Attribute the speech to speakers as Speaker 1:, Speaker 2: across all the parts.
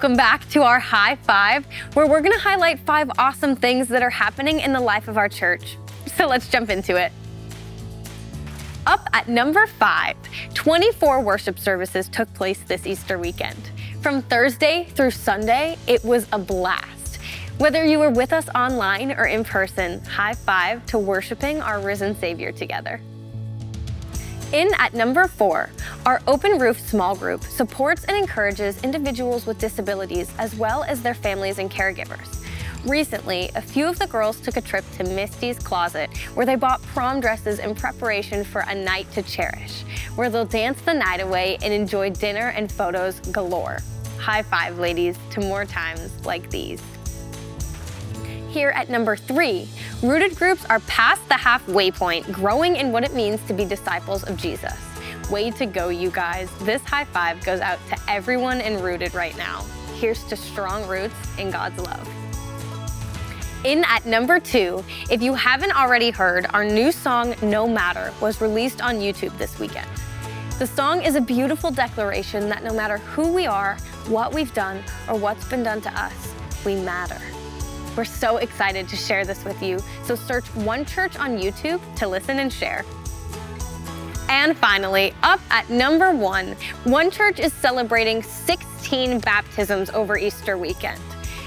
Speaker 1: Welcome back to our High Five, where we're going to highlight five awesome things that are happening in the life of our church. So let's jump into it. Up at number five, 24 worship services took place this Easter weekend. From Thursday through Sunday, it was a blast. Whether you were with us online or in person, high five to worshiping our risen Savior together. In at number four, our Open Roof small group supports and encourages individuals with disabilities as well as their families and caregivers. Recently, a few of the girls took a trip to Misty's Closet where they bought prom dresses in preparation for a night to cherish, where they'll dance the night away and enjoy dinner and photos galore. High five, ladies, to more times like these. Here at number three, rooted groups are past the halfway point, growing in what it means to be disciples of Jesus. Way to go, you guys. This high five goes out to everyone in Rooted right now. Here's to strong roots in God's love. In at number two, if you haven't already heard, our new song, No Matter, was released on YouTube this weekend. The song is a beautiful declaration that no matter who we are, what we've done, or what's been done to us, we matter. We're so excited to share this with you, so search One Church on YouTube to listen and share. And finally, up at number one, One Church is celebrating 16 baptisms over Easter weekend.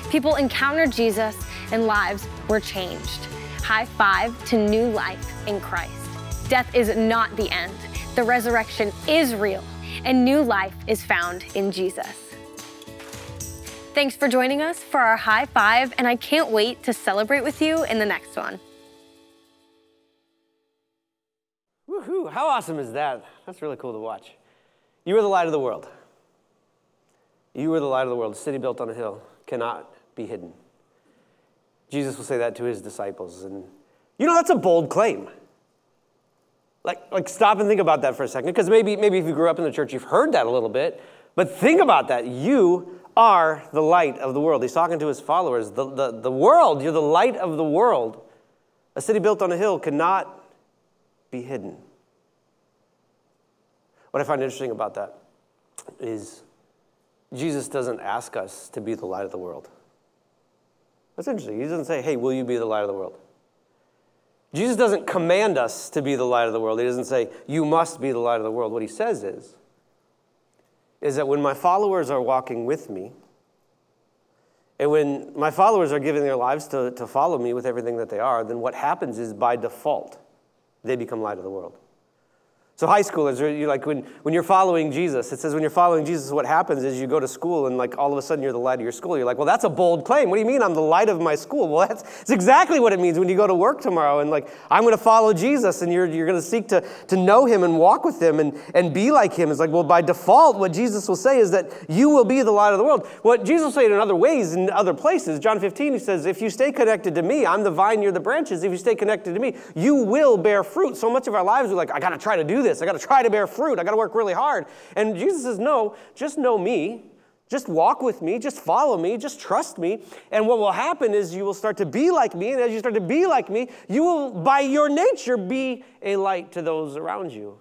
Speaker 1: People encountered Jesus and lives were changed. High five to new life in Christ. Death is not the end. The resurrection is real, and new life is found in Jesus. Thanks for joining us for our high five, and I can't wait to celebrate with you in the next one.
Speaker 2: Woohoo! How awesome is that? That's really cool to watch. You are the light of the world. You are the light of the world. A city built on a hill cannot be hidden. Jesus will say that to his disciples. And you know, that's a bold claim. Like, like stop and think about that for a second, because maybe, maybe if you grew up in the church, you've heard that a little bit. But think about that. You are the light of the world. He's talking to his followers. The, the, the world, you're the light of the world. A city built on a hill cannot be hidden. What I find interesting about that is Jesus doesn't ask us to be the light of the world. That's interesting. He doesn't say, hey, will you be the light of the world? Jesus doesn't command us to be the light of the world. He doesn't say, you must be the light of the world. What he says is, is that when my followers are walking with me, and when my followers are giving their lives to, to follow me with everything that they are, then what happens is by default, they become light of the world. So high schoolers, you like when, when you're following Jesus, it says when you're following Jesus, what happens is you go to school and like all of a sudden you're the light of your school. You're like, well, that's a bold claim. What do you mean I'm the light of my school? Well, that's, that's exactly what it means when you go to work tomorrow and like, I'm going to follow Jesus and you're, you're going to seek to, to know him and walk with him and, and be like him. It's like, well, by default, what Jesus will say is that you will be the light of the world. What Jesus will say in other ways, in other places, John 15, he says, if you stay connected to me, I'm the vine, you're the branches. If you stay connected to me, you will bear fruit. So much of our lives, we're like, I got to try to do this. I got to try to bear fruit. I got to work really hard. And Jesus says, No, just know me. Just walk with me, just follow me, just trust me. And what will happen is you will start to be like me. And as you start to be like me, you will, by your nature, be a light to those around you.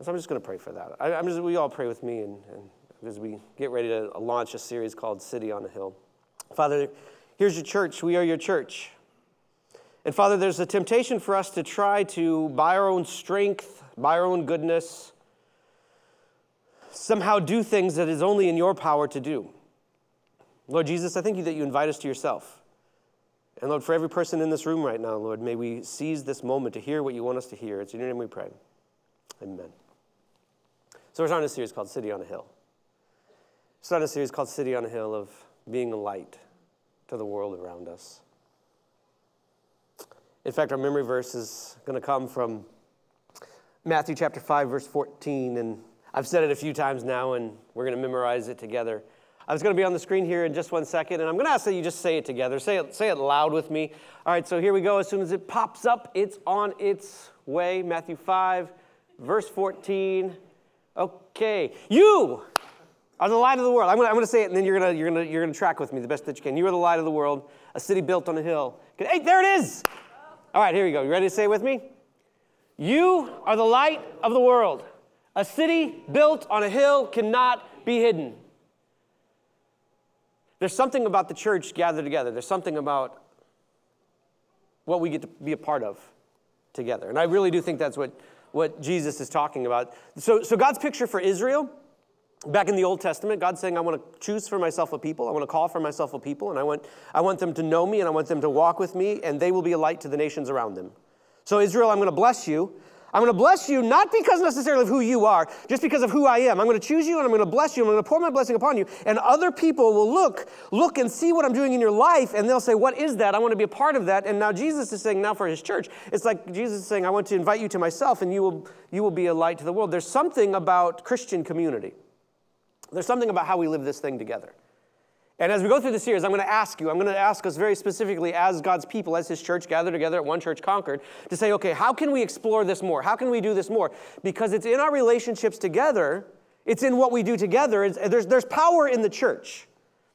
Speaker 2: So I'm just going to pray for that. I, am just, we all pray with me and, and as we get ready to launch a series called City on a Hill. Father, here's your church. We are your church. And Father, there's a temptation for us to try to, by our own strength, by our own goodness, somehow do things that is only in your power to do. Lord Jesus, I thank you that you invite us to yourself. And Lord, for every person in this room right now, Lord, may we seize this moment to hear what you want us to hear. It's in your name we pray. Amen. So we're starting a series called City on a Hill. We're starting a series called City on a Hill of being a light to the world around us. In fact, our memory verse is going to come from Matthew chapter 5, verse 14. And I've said it a few times now, and we're going to memorize it together. Uh, I was going to be on the screen here in just one second, and I'm going to ask that you just say it together. Say it, say it loud with me. All right, so here we go. As soon as it pops up, it's on its way. Matthew 5, verse 14. Okay. You are the light of the world. I'm going, to, I'm going to say it, and then you're going to, you're, going to, you're going to track with me the best that you can. You are the light of the world, a city built on a hill. Hey, there it is. All right, here we go. You ready to say it with me? You are the light of the world. A city built on a hill cannot be hidden. there's something about the church gathered together. There's something about what we get to be a part of together. And I really do think that's what, what Jesus is talking about. So, so God's picture for Israel, back in the Old Testament, God's saying, I want to choose for myself a people, I want to call for myself a people, and I want, I want them to know me, and I want them to walk with me, and they will be a light to the nations around them. So, Israel, I'm going to bless you. I'm going to bless you not because necessarily of who you are, just because of who I am. I'm going to choose you and I'm going to bless you. I'm going to pour my blessing upon you. And other people will look, look and see what I'm doing in your life and they'll say, What is that? I want to be a part of that. And now Jesus is saying, now for his church, it's like Jesus is saying, I want to invite you to myself and you will, you will be a light to the world. There's something about Christian community. There's something about how we live this thing together. And as we go through the series, I'm going to ask you, I'm going to ask us very specifically as God's people, as His church gathered together at One Church Concord, to say, okay, how can we explore this more? How can we do this more? Because it's in our relationships together, it's in what we do together. there's, there's power in the church.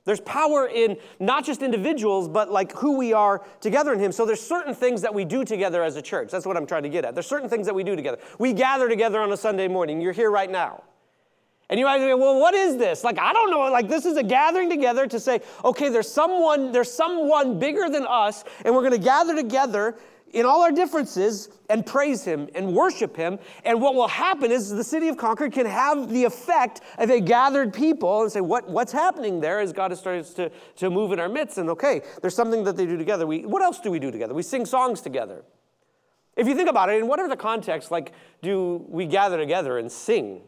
Speaker 2: There's power in not just individuals, but like who we are together in Him. So there's certain things that we do together as a church. That's what I'm trying to get at. There's certain things that we do together. We gather together on a Sunday morning. You're here right now. And you might say, well, what is this? Like, I don't know. Like, this is a gathering together to say, okay, there's someone, there's someone bigger than us, and we're going to gather together in all our differences and praise him and worship him. And what will happen is the city of Concord can have the effect of a gathered people and say, what, what's happening there as God starts to, to move in our midst? And okay, there's something that they do together. We, what else do we do together? We sing songs together. If you think about it, in whatever the context, like, do we gather together and sing?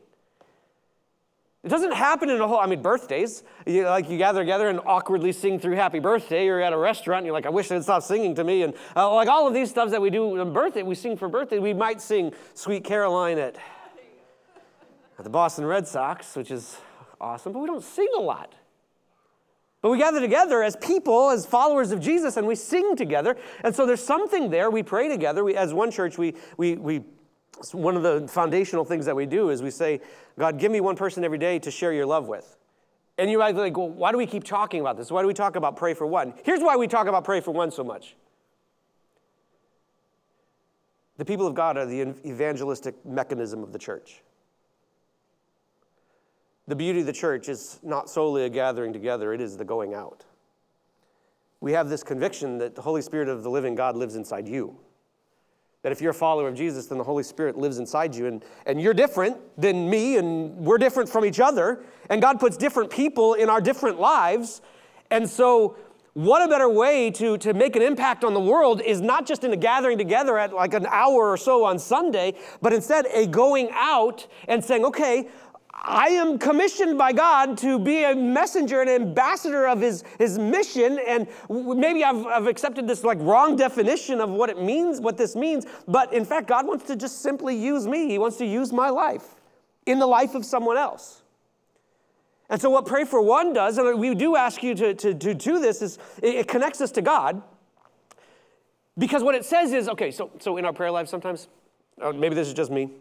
Speaker 2: It doesn't happen in a whole, I mean, birthdays. You, like you gather together and awkwardly sing through happy birthday. You're at a restaurant and you're like, I wish they'd stop singing to me. And uh, like all of these stuff that we do on birthday, we sing for birthday. We might sing Sweet Caroline at, at the Boston Red Sox, which is awesome, but we don't sing a lot. But we gather together as people, as followers of Jesus, and we sing together. And so there's something there. We pray together. We, as one church, we, we, we one of the foundational things that we do is we say, God, give me one person every day to share your love with. And you might be like, well, why do we keep talking about this? Why do we talk about pray for one? Here's why we talk about pray for one so much. The people of God are the evangelistic mechanism of the church. The beauty of the church is not solely a gathering together, it is the going out. We have this conviction that the Holy Spirit of the living God lives inside you. That if you're a follower of Jesus, then the Holy Spirit lives inside you. And, and you're different than me, and we're different from each other. And God puts different people in our different lives. And so, what a better way to, to make an impact on the world is not just in a gathering together at like an hour or so on Sunday, but instead a going out and saying, okay, I am commissioned by God to be a messenger an ambassador of his, his mission. And maybe I've, I've accepted this like wrong definition of what it means, what this means. But in fact, God wants to just simply use me. He wants to use my life in the life of someone else. And so, what Pray for One does, and we do ask you to, to, to do this, is it, it connects us to God. Because what it says is okay, so, so in our prayer life sometimes, uh, maybe this is just me.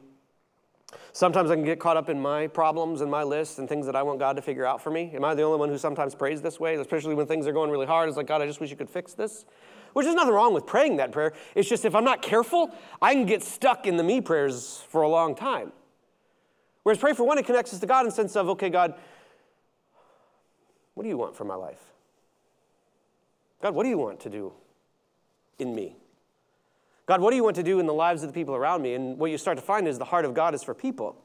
Speaker 2: Sometimes I can get caught up in my problems and my lists and things that I want God to figure out for me. Am I the only one who sometimes prays this way, especially when things are going really hard? It's like, God, I just wish you could fix this. Which is nothing wrong with praying that prayer. It's just if I'm not careful, I can get stuck in the me prayers for a long time. Whereas pray for one, it connects us to God in the sense of, okay, God, what do you want for my life? God, what do you want to do in me? God, what do you want to do in the lives of the people around me? And what you start to find is the heart of God is for people.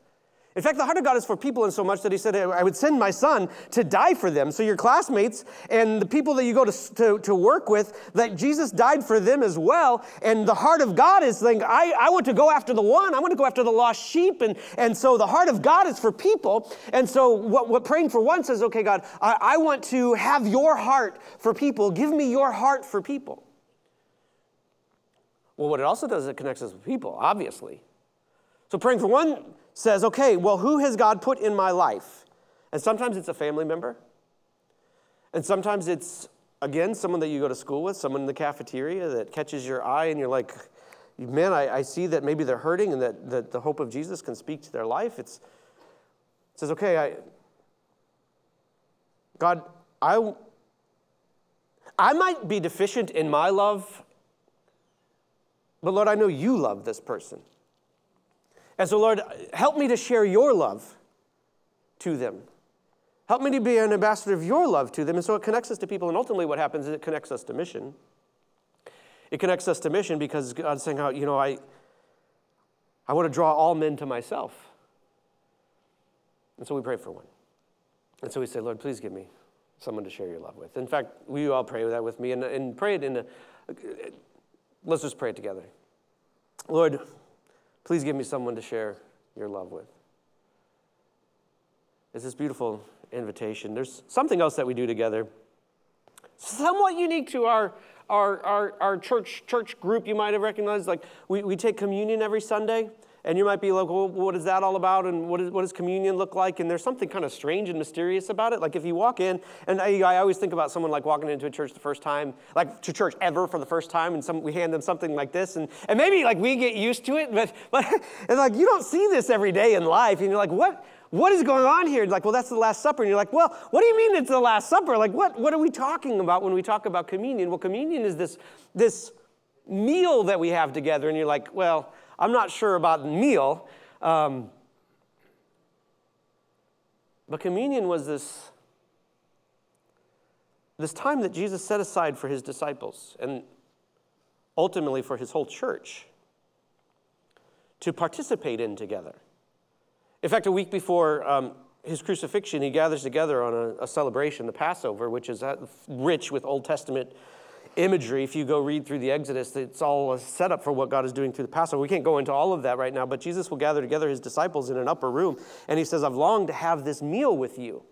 Speaker 2: In fact, the heart of God is for people in so much that he said, I would send my son to die for them. So your classmates and the people that you go to, to, to work with, that Jesus died for them as well. And the heart of God is saying, I, I want to go after the one. I want to go after the lost sheep. And, and so the heart of God is for people. And so what, what praying for one says, okay, God, I, I want to have your heart for people. Give me your heart for people. Well, what it also does is it connects us with people, obviously. So praying for one says, okay, well, who has God put in my life? And sometimes it's a family member. And sometimes it's, again, someone that you go to school with, someone in the cafeteria that catches your eye and you're like, man, I, I see that maybe they're hurting and that, that the hope of Jesus can speak to their life. It's, it says, okay, I, God, I, I might be deficient in my love but Lord, I know you love this person. And so, Lord, help me to share your love to them. Help me to be an ambassador of your love to them. And so it connects us to people. And ultimately, what happens is it connects us to mission. It connects us to mission because God's saying, oh, you know, I, I want to draw all men to myself. And so we pray for one. And so we say, Lord, please give me someone to share your love with. In fact, will you all pray that with me and, and pray it in a, let's just pray together. Lord, please give me someone to share your love with. It's this beautiful invitation. There's something else that we do together, somewhat unique to our, our, our, our church, church group you might have recognized. Like we, we take communion every Sunday. And you might be like, well, what is that all about? And what, is, what does communion look like? And there's something kind of strange and mysterious about it. Like if you walk in, and I, I, always think about someone like walking into a church the first time, like to church ever for the first time, and some, we hand them something like this. And, and maybe like we get used to it, but, but it's like you don't see this every day in life. And you're like, what? what is going on here? Like, well, that's the Last Supper. And you're like, well, what do you mean it's the Last Supper? Like, what, what are we talking about when we talk about communion? Well, communion is this, this meal that we have together. And you're like, well, I'm not sure about meal. Um, but communion was this, this time that Jesus set aside for his disciples and ultimately for his whole church to participate in together. In fact, a week before um, his crucifixion, he gathers together on a, a, celebration, the Passover, which is rich with Old Testament imagery. If you go read through the Exodus, it's all a setup for what God is doing through the Passover. We can't go into all of that right now, but Jesus will gather together his disciples in an upper room, and he says, I've longed to have this meal with you.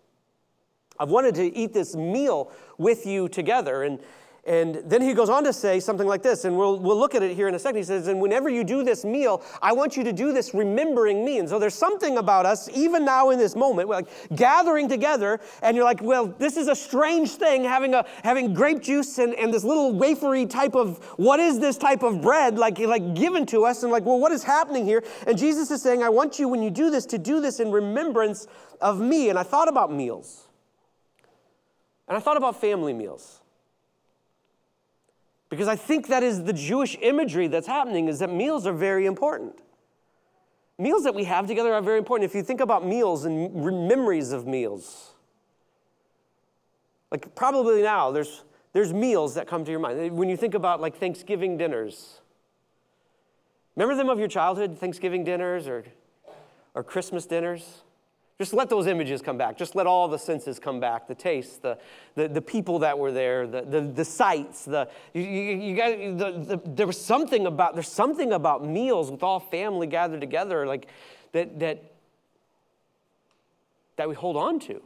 Speaker 2: I've wanted to eat this meal with you together. And and then he goes on to say something like this, and we'll, we'll look at it here in a second. He says, And whenever you do this meal, I want you to do this remembering me. And so there's something about us, even now in this moment, we're like gathering together, and you're like, Well, this is a strange thing having, a, having grape juice and, and this little wafery type of, what is this type of bread, like, like given to us? And like, Well, what is happening here? And Jesus is saying, I want you, when you do this, to do this in remembrance of me. And I thought about meals, and I thought about family meals. Because I think that is the Jewish imagery that's happening is that meals are very important. Meals that we have together are very important. If you think about meals and memories of meals, like probably now there's there's meals that come to your mind. When you think about like Thanksgiving dinners. Remember them of your childhood, Thanksgiving dinners or or Christmas dinners? Just let those images come back. Just let all the senses come back the taste, the, the, the people that were there, the, the, the sights. The, you, you, got, the, the, there was something about, there's something about meals with all family gathered together like that, that, that we hold on to.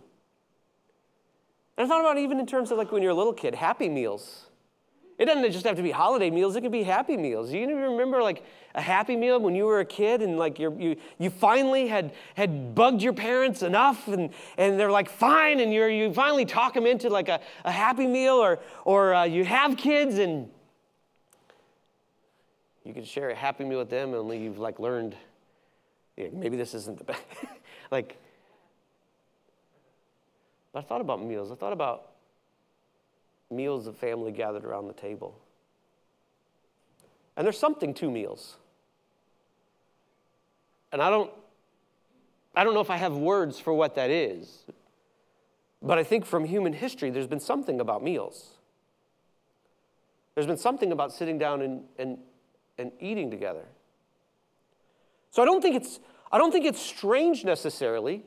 Speaker 2: And I thought about even in terms of like when you're a little kid, happy meals. It doesn't just have to be holiday meals, it can be happy meals. You remember like a happy meal when you were a kid and like you you, finally had, had bugged your parents enough and, and they're like, fine, and you you finally talk them into like a, a happy meal or, or uh, you have kids and you can share a happy meal with them only you've like learned, yeah, maybe this isn't the best. like, I thought about meals. I thought about meals of family gathered around the table. And there's something to meals. And I don't I don't know if I have words for what that is. But I think from human history there's been something about meals. There's been something about sitting down and, and, and eating together. So I don't think it's I don't think it's strange necessarily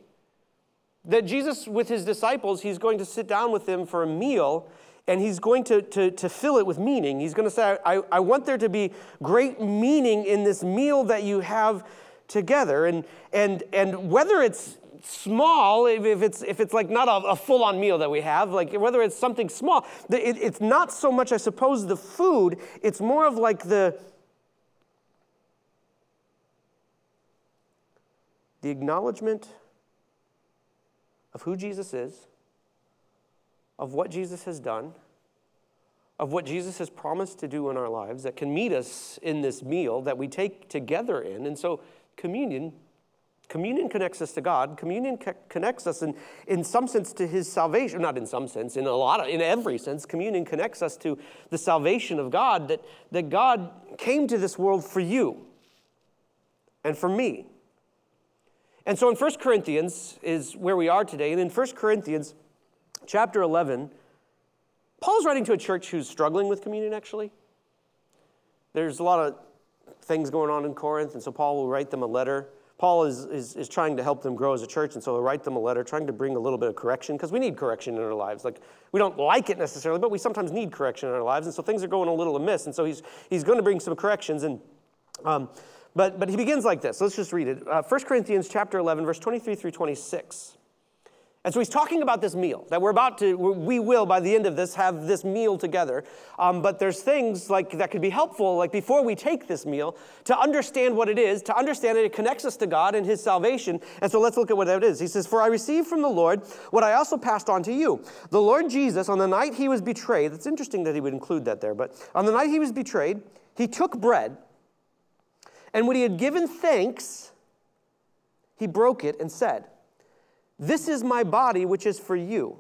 Speaker 2: that Jesus, with his disciples, he's going to sit down with them for a meal and he's going to, to, to fill it with meaning. He's going to say, I, I want there to be great meaning in this meal that you have together. And, and, and whether it's small, if it's, if it's like not a, a full on meal that we have, like whether it's something small, it, it's not so much, I suppose, the food, it's more of like the, the acknowledgement of who Jesus is of what Jesus has done, of what Jesus has promised to do in our lives that can meet us in this meal that we take together in. And so, communion. Communion connects us to God. Communion co- connects us in, in some sense to his salvation. Not in some sense, in a lot of, in every sense. Communion connects us to the salvation of God, that, that God came to this world for you and for me. And so in 1 Corinthians is where we are today. And in 1 Corinthians chapter 11, Paul's writing to a church who's struggling with communion, actually. There's a lot of things going on in Corinth, and so Paul will write them a letter. Paul is, is, is trying to help them grow as a church, and so he'll write them a letter, trying to bring a little bit of correction, because we need correction in our lives. Like, we don't like it necessarily, but we sometimes need correction in our lives, and so things are going a little amiss, and so he's, he's going to bring some corrections. And, um, but, but he begins like this. Let's just read it. Uh, 1 Corinthians chapter 11, verse 23 through 26. And so he's talking about this meal that we're about to, we will by the end of this have this meal together. Um, but there's things like that could be helpful, like before we take this meal, to understand what it is, to understand that it connects us to God and His salvation. And so let's look at what that is. He says, For I received from the Lord what I also passed on to you. The Lord Jesus, on the night he was betrayed, it's interesting that he would include that there, but on the night he was betrayed, he took bread, and when he had given thanks, he broke it and said, this is my body, which is for you.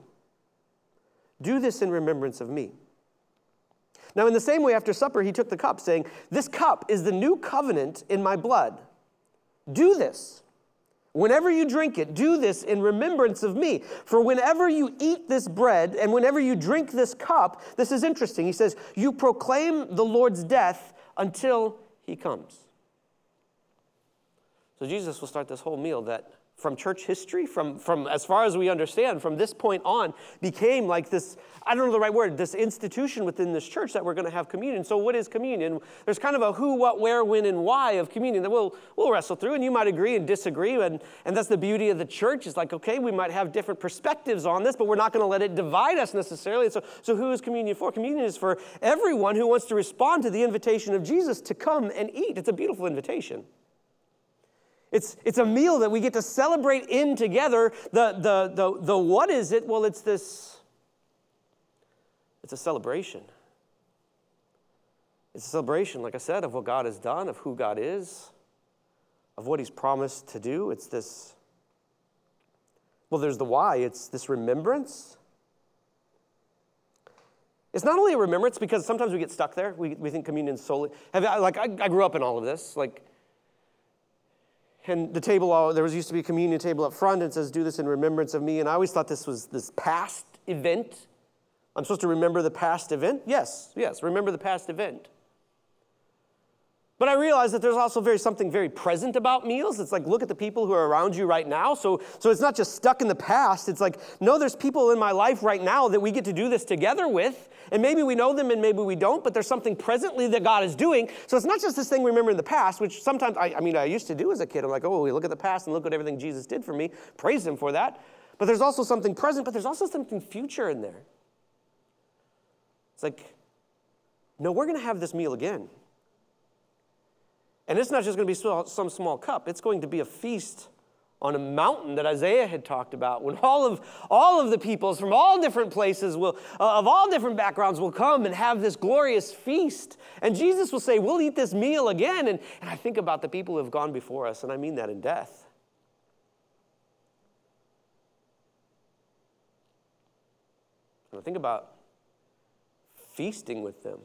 Speaker 2: Do this in remembrance of me. Now, in the same way, after supper, he took the cup, saying, This cup is the new covenant in my blood. Do this. Whenever you drink it, do this in remembrance of me. For whenever you eat this bread and whenever you drink this cup, this is interesting. He says, You proclaim the Lord's death until he comes. So Jesus will start this whole meal that from church history, from, from as far as we understand, from this point on, became like this, I don't know the right word, this institution within this church that we're going to have communion. So, what is communion? There's kind of a who, what, where, when, and why of communion that we'll, we'll wrestle through, and you might agree and disagree. And, and that's the beauty of the church. It's like, okay, we might have different perspectives on this, but we're not going to let it divide us necessarily. So, so, who is communion for? Communion is for everyone who wants to respond to the invitation of Jesus to come and eat. It's a beautiful invitation. It's, it's a meal that we get to celebrate in together. The, the, the, the what is it? Well, it's this, it's a celebration. It's a celebration, like I said, of what God has done, of who God is, of what He's promised to do. It's this, well, there's the why, it's this remembrance. It's not only a remembrance because sometimes we get stuck there. We, we think communion solely. Have, like I, I grew up in all of this. Like and the table, there was used to be a communion table up front and says, Do this in remembrance of me. And I always thought this was this past event. I'm supposed to remember the past event? Yes, yes, remember the past event. But I realize that there's also very something very present about meals. It's like look at the people who are around you right now. So, so it's not just stuck in the past. It's like, no, there's people in my life right now that we get to do this together with. And maybe we know them and maybe we don't, but there's something presently that God is doing. So it's not just this thing we remember in the past, which sometimes I, I mean I used to do as a kid. I'm like, oh, we look at the past and look at everything Jesus did for me. Praise him for that. But there's also something present, but there's also something future in there. It's like, no, we're gonna have this meal again. And it's not just going to be some small cup, it's going to be a feast on a mountain that Isaiah had talked about when all of all of the peoples from all different places will uh, of all different backgrounds will come and have this glorious feast. And Jesus will say we'll eat this meal again. And, and I think about the people who have gone before us and I mean that in death. And I think about feasting with them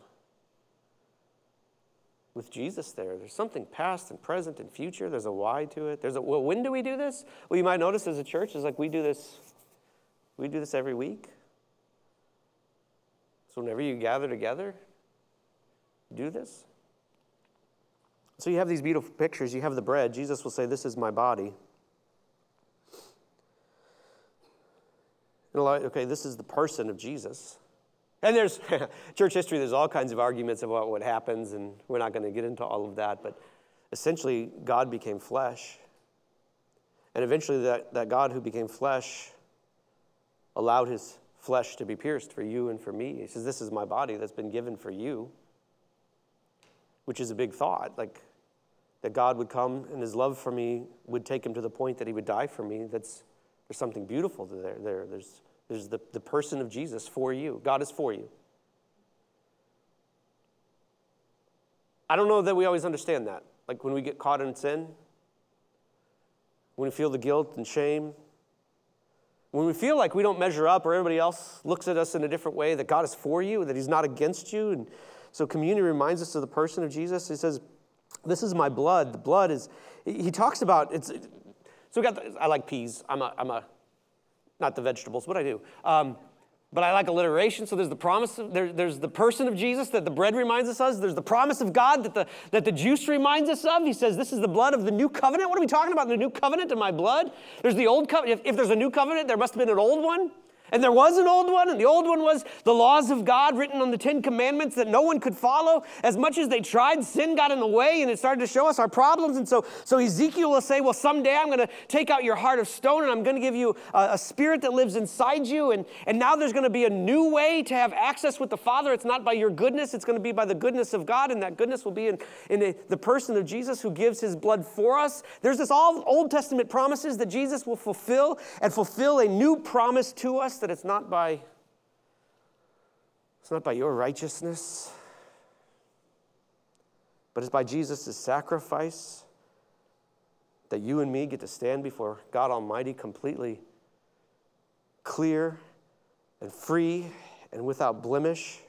Speaker 2: with Jesus there. There's something past and present and future. There's a why to it. There's a well, when do we do this? Well, you might notice as a church is like we do this, we do this every week. So whenever you gather together, do this. So you have these beautiful pictures. You have the bread. Jesus will say, This is my body. And a lot, okay, this is the person of Jesus. And there's church history, there's all kinds of arguments about what happens, and we're not going to get into all of that, but essentially, God became flesh. And eventually, that, that God who became flesh allowed his flesh to be pierced for you and for me. He says, This is my body that's been given for you, which is a big thought. Like, that God would come and his love for me would take him to the point that he would die for me. That's, there's something beautiful there. there. There's, there's the, the person of Jesus for you. God is for you. I don't know that we always understand that. Like when we get caught in sin, when we feel the guilt and shame, when we feel like we don't measure up or everybody else looks at us in a different way, that God is for you, that He's not against you. And so communion reminds us of the person of Jesus. He says, This is my blood. The blood is, he talks about, it's So we got, the, I like peas. I'm a, I'm a, not the vegetables, what I do. Um, but I like alliteration. So there's the promise, of, there, there's the person of Jesus that the bread reminds us of. There's the promise of God that the, that the juice reminds us of. He says, This is the blood of the new covenant. What are we talking about? The new covenant in my blood? There's the old covenant. If, if there's a new covenant, there must have been an old one. And there was an old one, and the old one was the laws of God written on the Ten Commandments that no one could follow. As much as they tried, sin got in the way, and it started to show us our problems. And so, so Ezekiel will say, Well, someday I'm going to take out your heart of stone, and I'm going to give you a, a spirit that lives inside you. And, and now there's going to be a new way to have access with the Father. It's not by your goodness, it's going to be by the goodness of God, and that goodness will be in, in the person of Jesus who gives his blood for us. There's this all Old Testament promises that Jesus will fulfill and fulfill a new promise to us that it's not by it's not by your righteousness, but it's by Jesus' sacrifice that you and me get to stand before God Almighty completely clear and free and without blemish.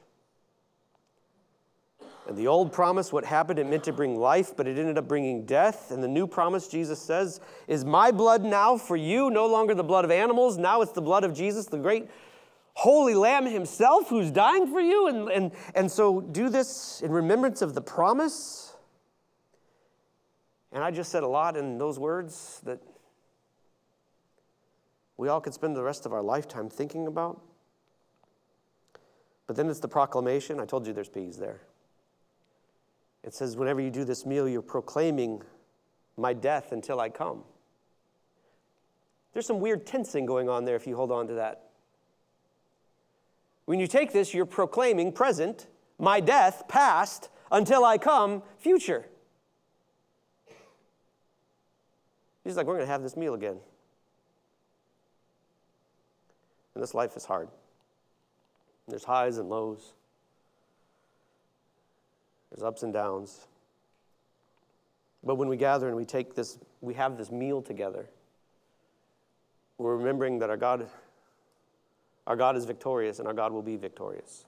Speaker 2: And the old promise, what happened, it meant to bring life, but it ended up bringing death. And the new promise, Jesus says, is my blood now for you, no longer the blood of animals. Now it's the blood of Jesus, the great holy Lamb himself who's dying for you. And, and, and so do this in remembrance of the promise. And I just said a lot in those words that we all could spend the rest of our lifetime thinking about. But then it's the proclamation. I told you there's peas there. It says, whenever you do this meal, you're proclaiming my death until I come. There's some weird tensing going on there if you hold on to that. When you take this, you're proclaiming present, my death, past, until I come, future. He's like, we're going to have this meal again. And this life is hard. There's highs and lows. There's ups and downs. But when we gather and we take this, we have this meal together, we're remembering that our God, our God is victorious and our God will be victorious.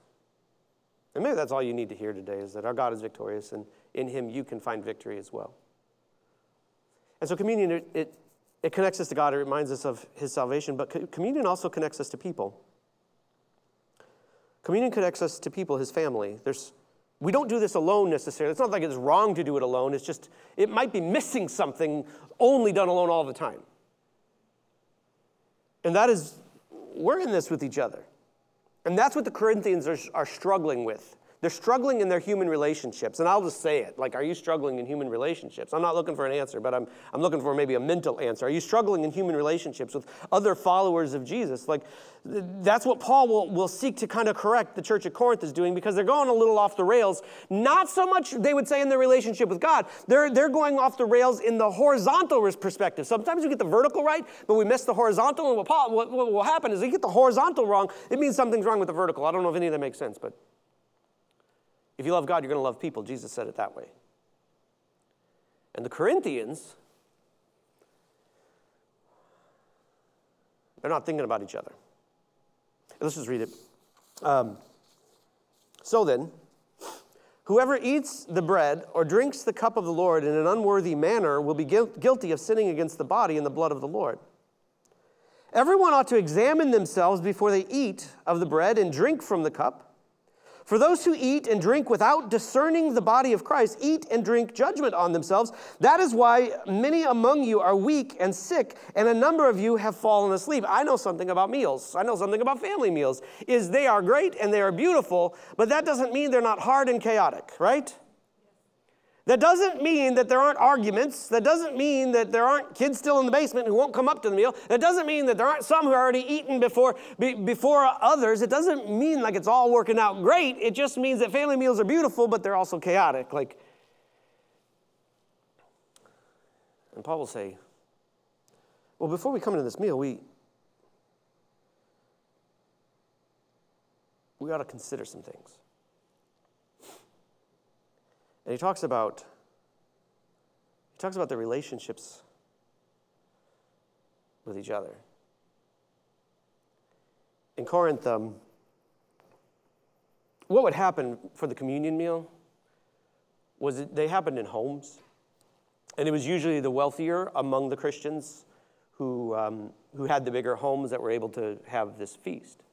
Speaker 2: And maybe that's all you need to hear today is that our God is victorious and in him you can find victory as well. And so communion, it, it, it connects us to God, it reminds us of his salvation, but communion also connects us to people. Communion connects us to people, his family. There's we don't do this alone necessarily. It's not like it's wrong to do it alone. It's just, it might be missing something only done alone all the time. And that is, we're in this with each other. And that's what the Corinthians are, are struggling with. They're struggling in their human relationships. And I'll just say it like, are you struggling in human relationships? I'm not looking for an answer, but I'm, I'm looking for maybe a mental answer. Are you struggling in human relationships with other followers of Jesus? Like, that's what Paul will, will seek to kind of correct the church at Corinth is doing because they're going a little off the rails. Not so much, they would say, in their relationship with God. They're, they're going off the rails in the horizontal perspective. Sometimes we get the vertical right, but we miss the horizontal. And what, Paul, what, what will happen is we get the horizontal wrong, it means something's wrong with the vertical. I don't know if any of that makes sense, but. If you love God, you're going to love people. Jesus said it that way. And the Corinthians, they're not thinking about each other. Let's just read it. Um, so then, whoever eats the bread or drinks the cup of the Lord in an unworthy manner will be guilty of sinning against the body and the blood of the Lord. Everyone ought to examine themselves before they eat of the bread and drink from the cup. For those who eat and drink without discerning the body of Christ eat and drink judgment on themselves. That is why many among you are weak and sick, and a number of you have fallen asleep. I know something about meals. I know something about family meals. Is they are great and they are beautiful, but that doesn't mean they're not hard and chaotic, right? That doesn't mean that there aren't arguments. That doesn't mean that there aren't kids still in the basement who won't come up to the meal. That doesn't mean that there aren't some who are already eaten before, be, before others. It doesn't mean like it's all working out great. It just means that family meals are beautiful, but they're also chaotic. Like, and Paul will say, well, before we come into this meal, we, we ought to consider some things. And he talks about he talks about the relationships with each other. In Corinth, um, what would happen for the communion meal was they happened in homes. And it was usually the wealthier among the Christians who, um, who had the bigger homes that were able to have this feast.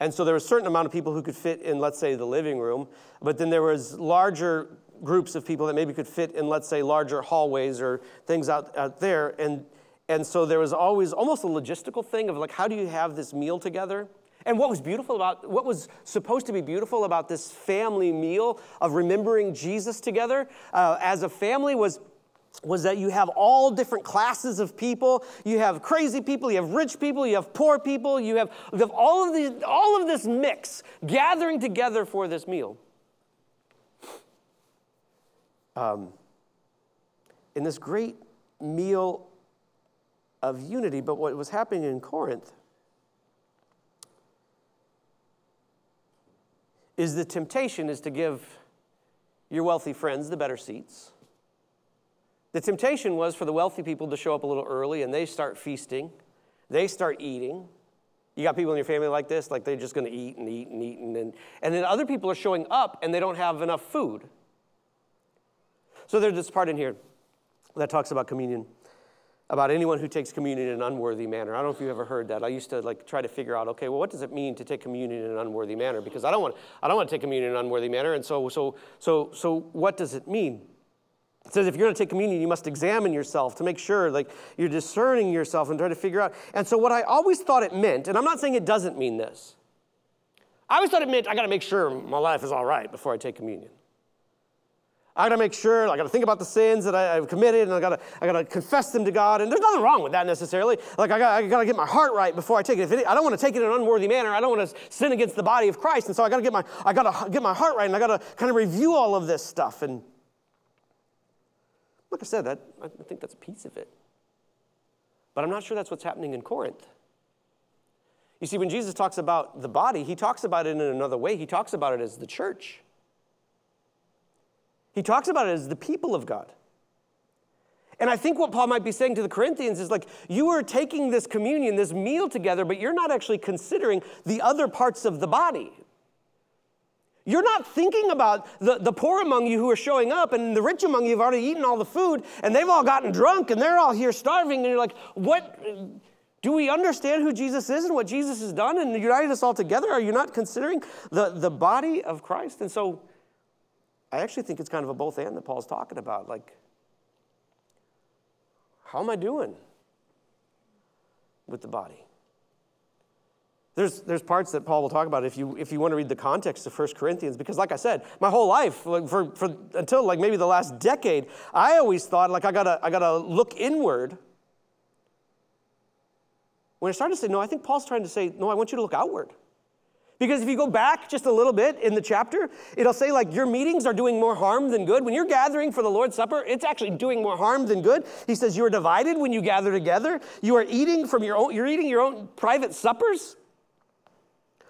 Speaker 2: And so there was a certain amount of people who could fit in, let's say, the living room, but then there was larger groups of people that maybe could fit in, let's say, larger hallways or things out, out there. And, and so there was always almost a logistical thing of like, how do you have this meal together? And what was beautiful about, what was supposed to be beautiful about this family meal of remembering Jesus together uh, as a family was was that you have all different classes of people. You have crazy people, you have rich people, you have poor people, you have, you have all, of these, all of this mix gathering together for this meal. Um, in this great meal of unity, but what was happening in Corinth is the temptation is to give your wealthy friends the better seats. The temptation was for the wealthy people to show up a little early and they start feasting, they start eating. You got people in your family like this, like they're just gonna eat and eat and eat. And then, and then other people are showing up and they don't have enough food. So there's this part in here that talks about communion, about anyone who takes communion in an unworthy manner. I don't know if you've ever heard that. I used to like try to figure out, okay, well, what does it mean to take communion in an unworthy manner? Because I don't want, I don't want to take communion in an unworthy manner. And so, so, so, so, what does it mean? It says if you're going to take communion, you must examine yourself to make sure, like you're discerning yourself and trying to figure out. And so, what I always thought it meant, and I'm not saying it doesn't mean this. I always thought it meant I got to make sure my life is all right before I take communion. I gotta make sure, I gotta think about the sins that I, have committed, and I gotta, I gotta confess them to God. And there's nothing wrong with that necessarily. Like, I gotta, I gotta get my heart right before I take it. It, I don't wanna take it in an unworthy manner. I don't wanna sin against the body of Christ. And so I gotta get my, I gotta get my heart right, and I gotta kind of review all of this stuff. And like I said, that, I think that's a piece of it. But I'm not sure that's what's happening in Corinth. You see, when Jesus talks about the body, he talks about it in another way. He talks about it as the church. He talks about it as the people of God. And I think what Paul might be saying to the Corinthians is like, you are taking this communion, this meal together, but you're not actually considering the other parts of the body. You're not thinking about the, the poor among you who are showing up, and the rich among you have already eaten all the food, and they've all gotten drunk, and they're all here starving. And you're like, what? Do we understand who Jesus is and what Jesus has done and united us all together? Are you not considering the, the body of Christ? And so, I actually think it's kind of a both and that Paul's talking about. Like, how am I doing with the body? There's, there's parts that Paul will talk about if you, if you want to read the context of 1 Corinthians, because like I said, my whole life, like for, for, until like maybe the last decade, I always thought like I gotta, I gotta look inward. When I started to say, no, I think Paul's trying to say, no, I want you to look outward. Because if you go back just a little bit in the chapter, it'll say like your meetings are doing more harm than good. When you're gathering for the Lord's Supper, it's actually doing more harm than good. He says you are divided when you gather together. You are eating from your own, you're eating your own private suppers.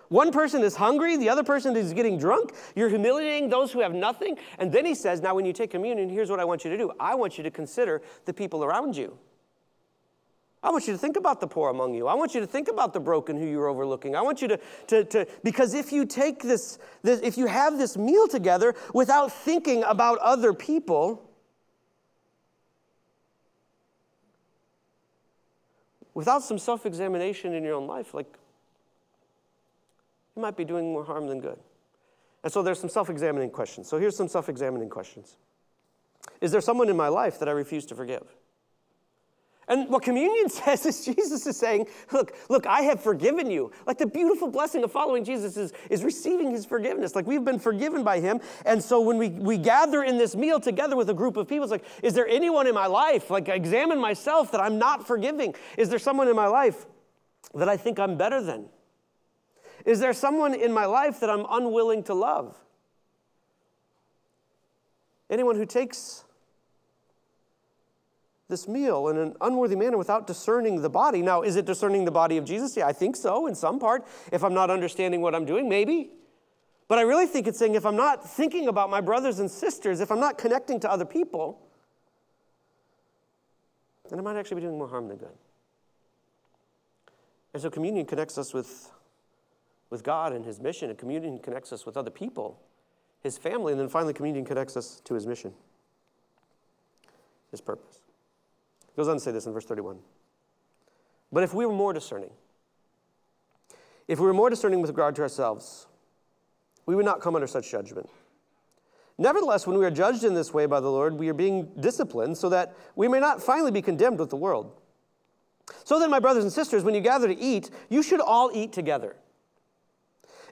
Speaker 2: One person is hungry, the other person is getting drunk. You're humiliating those who have nothing. And then he says, Now, when you take communion, here's what I want you to do I want you to consider the people around you. I want you to think about the poor among you. I want you to think about the broken who you're overlooking. I want you to, to, to because if you take this, this, if you have this meal together without thinking about other people, without some self examination in your own life, like, you might be doing more harm than good. And so there's some self examining questions. So here's some self examining questions Is there someone in my life that I refuse to forgive? And what communion says is Jesus is saying, look, look, I have forgiven you. Like the beautiful blessing of following Jesus is, is receiving his forgiveness. Like we've been forgiven by him. And so when we, we gather in this meal together with a group of people, it's like, is there anyone in my life, like examine myself that I'm not forgiving? Is there someone in my life that I think I'm better than? Is there someone in my life that I'm unwilling to love? Anyone who takes this meal in an unworthy manner without discerning the body. Now, is it discerning the body of Jesus? Yeah, I think so in some part. If I'm not understanding what I'm doing, maybe. But I really think it's saying if I'm not thinking about my brothers and sisters, if I'm not connecting to other people, then I might actually be doing more harm than good. And so communion connects us with, with God and his mission, and communion connects us with other people, his family, and then finally communion connects us to his mission, his purpose He goes on to say this in verse 31. But if we were more discerning, if we were more discerning with regard to ourselves, we would not come under such judgment. Nevertheless, when we are judged in this way by the Lord, we are being disciplined so that we may not finally be condemned with the world. So then, my brothers and sisters, when you gather to eat, you should all eat together.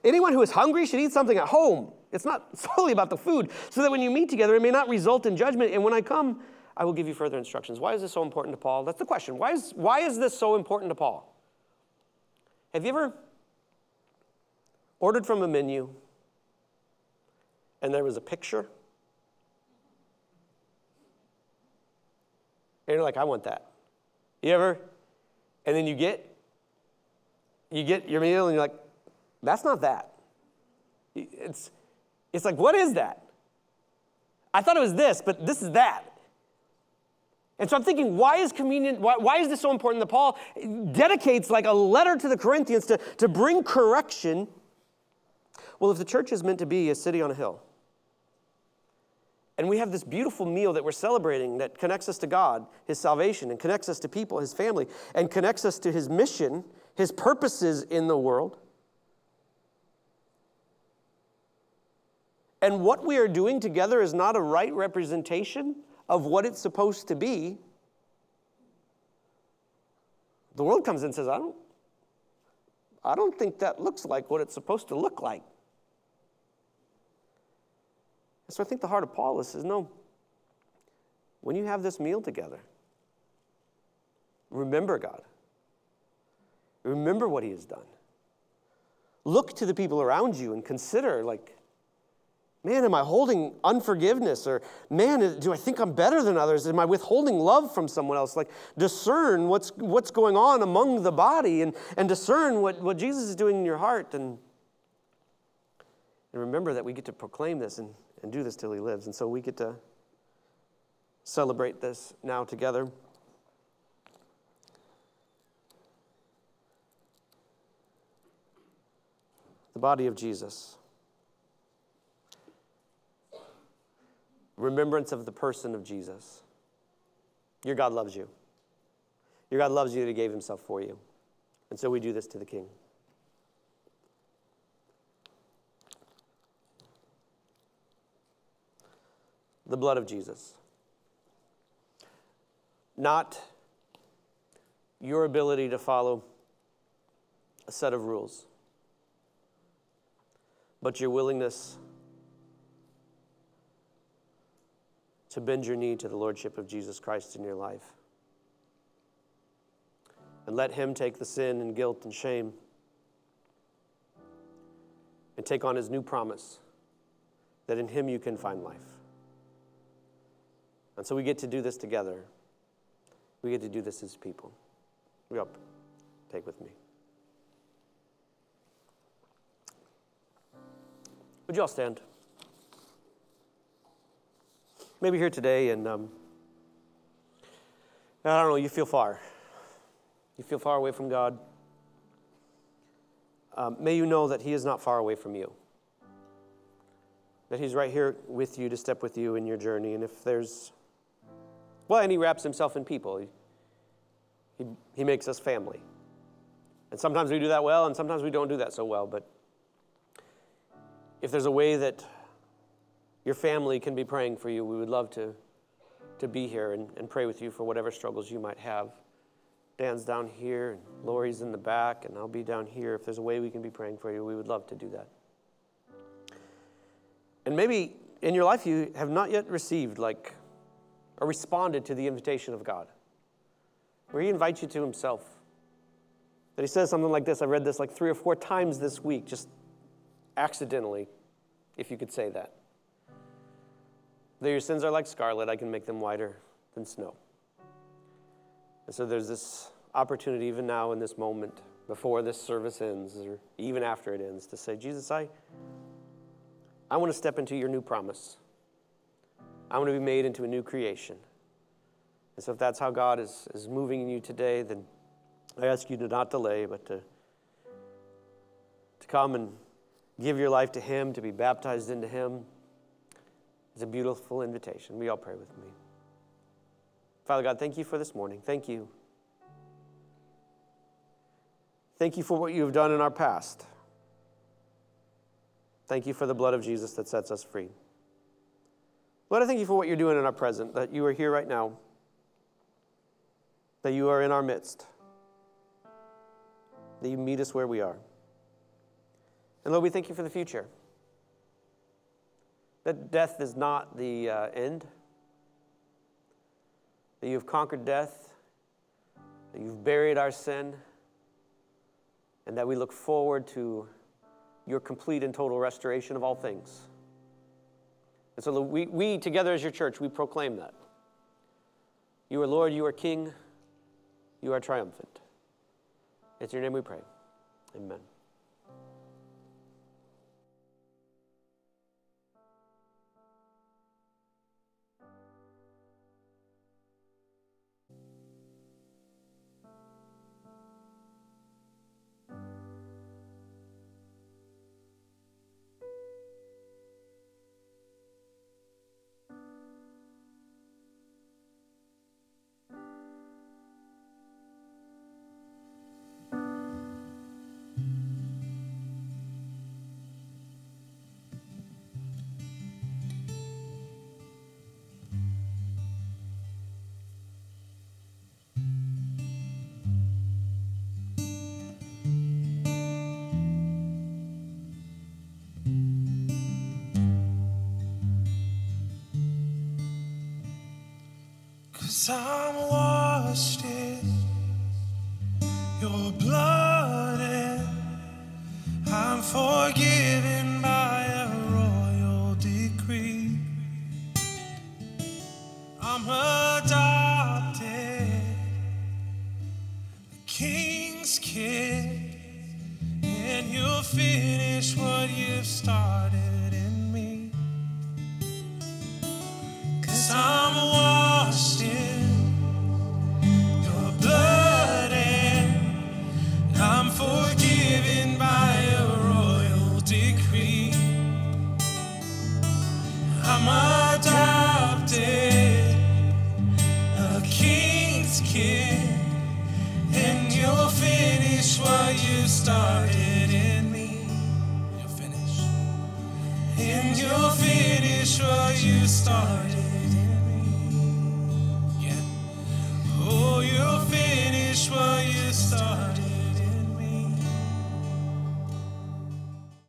Speaker 2: Anyone who is hungry should eat something at home. It's not solely about the food, so that when you meet together, it may not result in judgment. And when I come, I will give you further instructions. Why is this so important to Paul? That's the question. Why is, why is this so important to Paul? Have you ever ordered from a menu and there was a picture? And you're like, I want that. You ever? And then you get you get your meal and you're like, that's not that. It's it's like, what is that? I thought it was this, but this is that. And so I'm thinking, why is communion, why, why is this so important that Paul dedicates like a letter to the Corinthians to, to bring correction? Well, if the church is meant to be a city on a hill, and we have this beautiful meal that we're celebrating that connects us to God, His salvation, and connects us to people, His family, and connects us to His mission, His purposes in the world. And what we are doing together is not a right representation of what it's supposed to be. The world comes in and says, I don't, I don't think that looks like what it's supposed to look like. So I think the heart of Paul is says, no, when you have this meal together, remember God. Remember what he has done. Look to the people around you and consider, like, man, am I holding unforgiveness? Or, man, do I think I'm better than others? Am I withholding love from someone else? Like, discern what's, what's going on among the body and, and discern what, what Jesus is doing in your heart. And, and remember that we get to proclaim this and and do this till he lives. And so we get to celebrate this now together. The body of Jesus. Remembrance of the person of Jesus. Your God loves you. Your God loves you that He gave Himself for you. And so we do this to the King. the blood of Jesus. Not your ability to follow a set of rules, but your willingness to bend your knee to the Lordship of Jesus Christ in your life. And let Him take the sin and guilt and shame and take on His new promise that in Him you can find life. And so we get to do this together. We get to do this as people. We. Take with me. Would you all stand? Maybe here today, and um, I don't know, you feel far. You feel far away from God. Um, may you know that He is not far away from you. That He's right here with you to step with you in your journey. And if there's well, and he wraps himself in people. He, he, he makes us family. And sometimes we do that well, and sometimes we don't do that so well. But if there's a way that your family can be praying for you, we would love to, to be here and, and pray with you for whatever struggles you might have. Dan's down here, and Lori's in the back, and I'll be down here. If there's a way we can be praying for you, we would love to do that. And maybe in your life you have not yet received like or responded to the invitation of God, where He invites you to Himself. That He says something like this. I read this like three or four times this week, just accidentally, if you could say that. Though your sins are like scarlet, I can make them whiter than snow. And so there's this opportunity, even now in this moment, before this service ends, or even after it ends, to say, Jesus, I, I want to step into your new promise. I want to be made into a new creation. And so, if that's how God is, is moving in you today, then I ask you to not delay, but to, to come and give your life to Him, to be baptized into Him. It's a beautiful invitation. We all pray with me. Father God, thank you for this morning. Thank you Thank you for what you have done in our past. Thank you for the blood of Jesus that sets us free. Lord, I thank you for what you're doing in our present, that you are here right now, that you are in our midst, that you meet us where we are. And Lord, we thank you for the future. That death is not the uh, end, that you've conquered death, that you've buried our sin, and that we look forward to your complete and total restoration of all things. And so we, we together as your church, we proclaim that. You are Lord, you are King, you are triumphant. It's your name we pray. Amen.
Speaker 3: I'm washed in your blood and I'm forgiven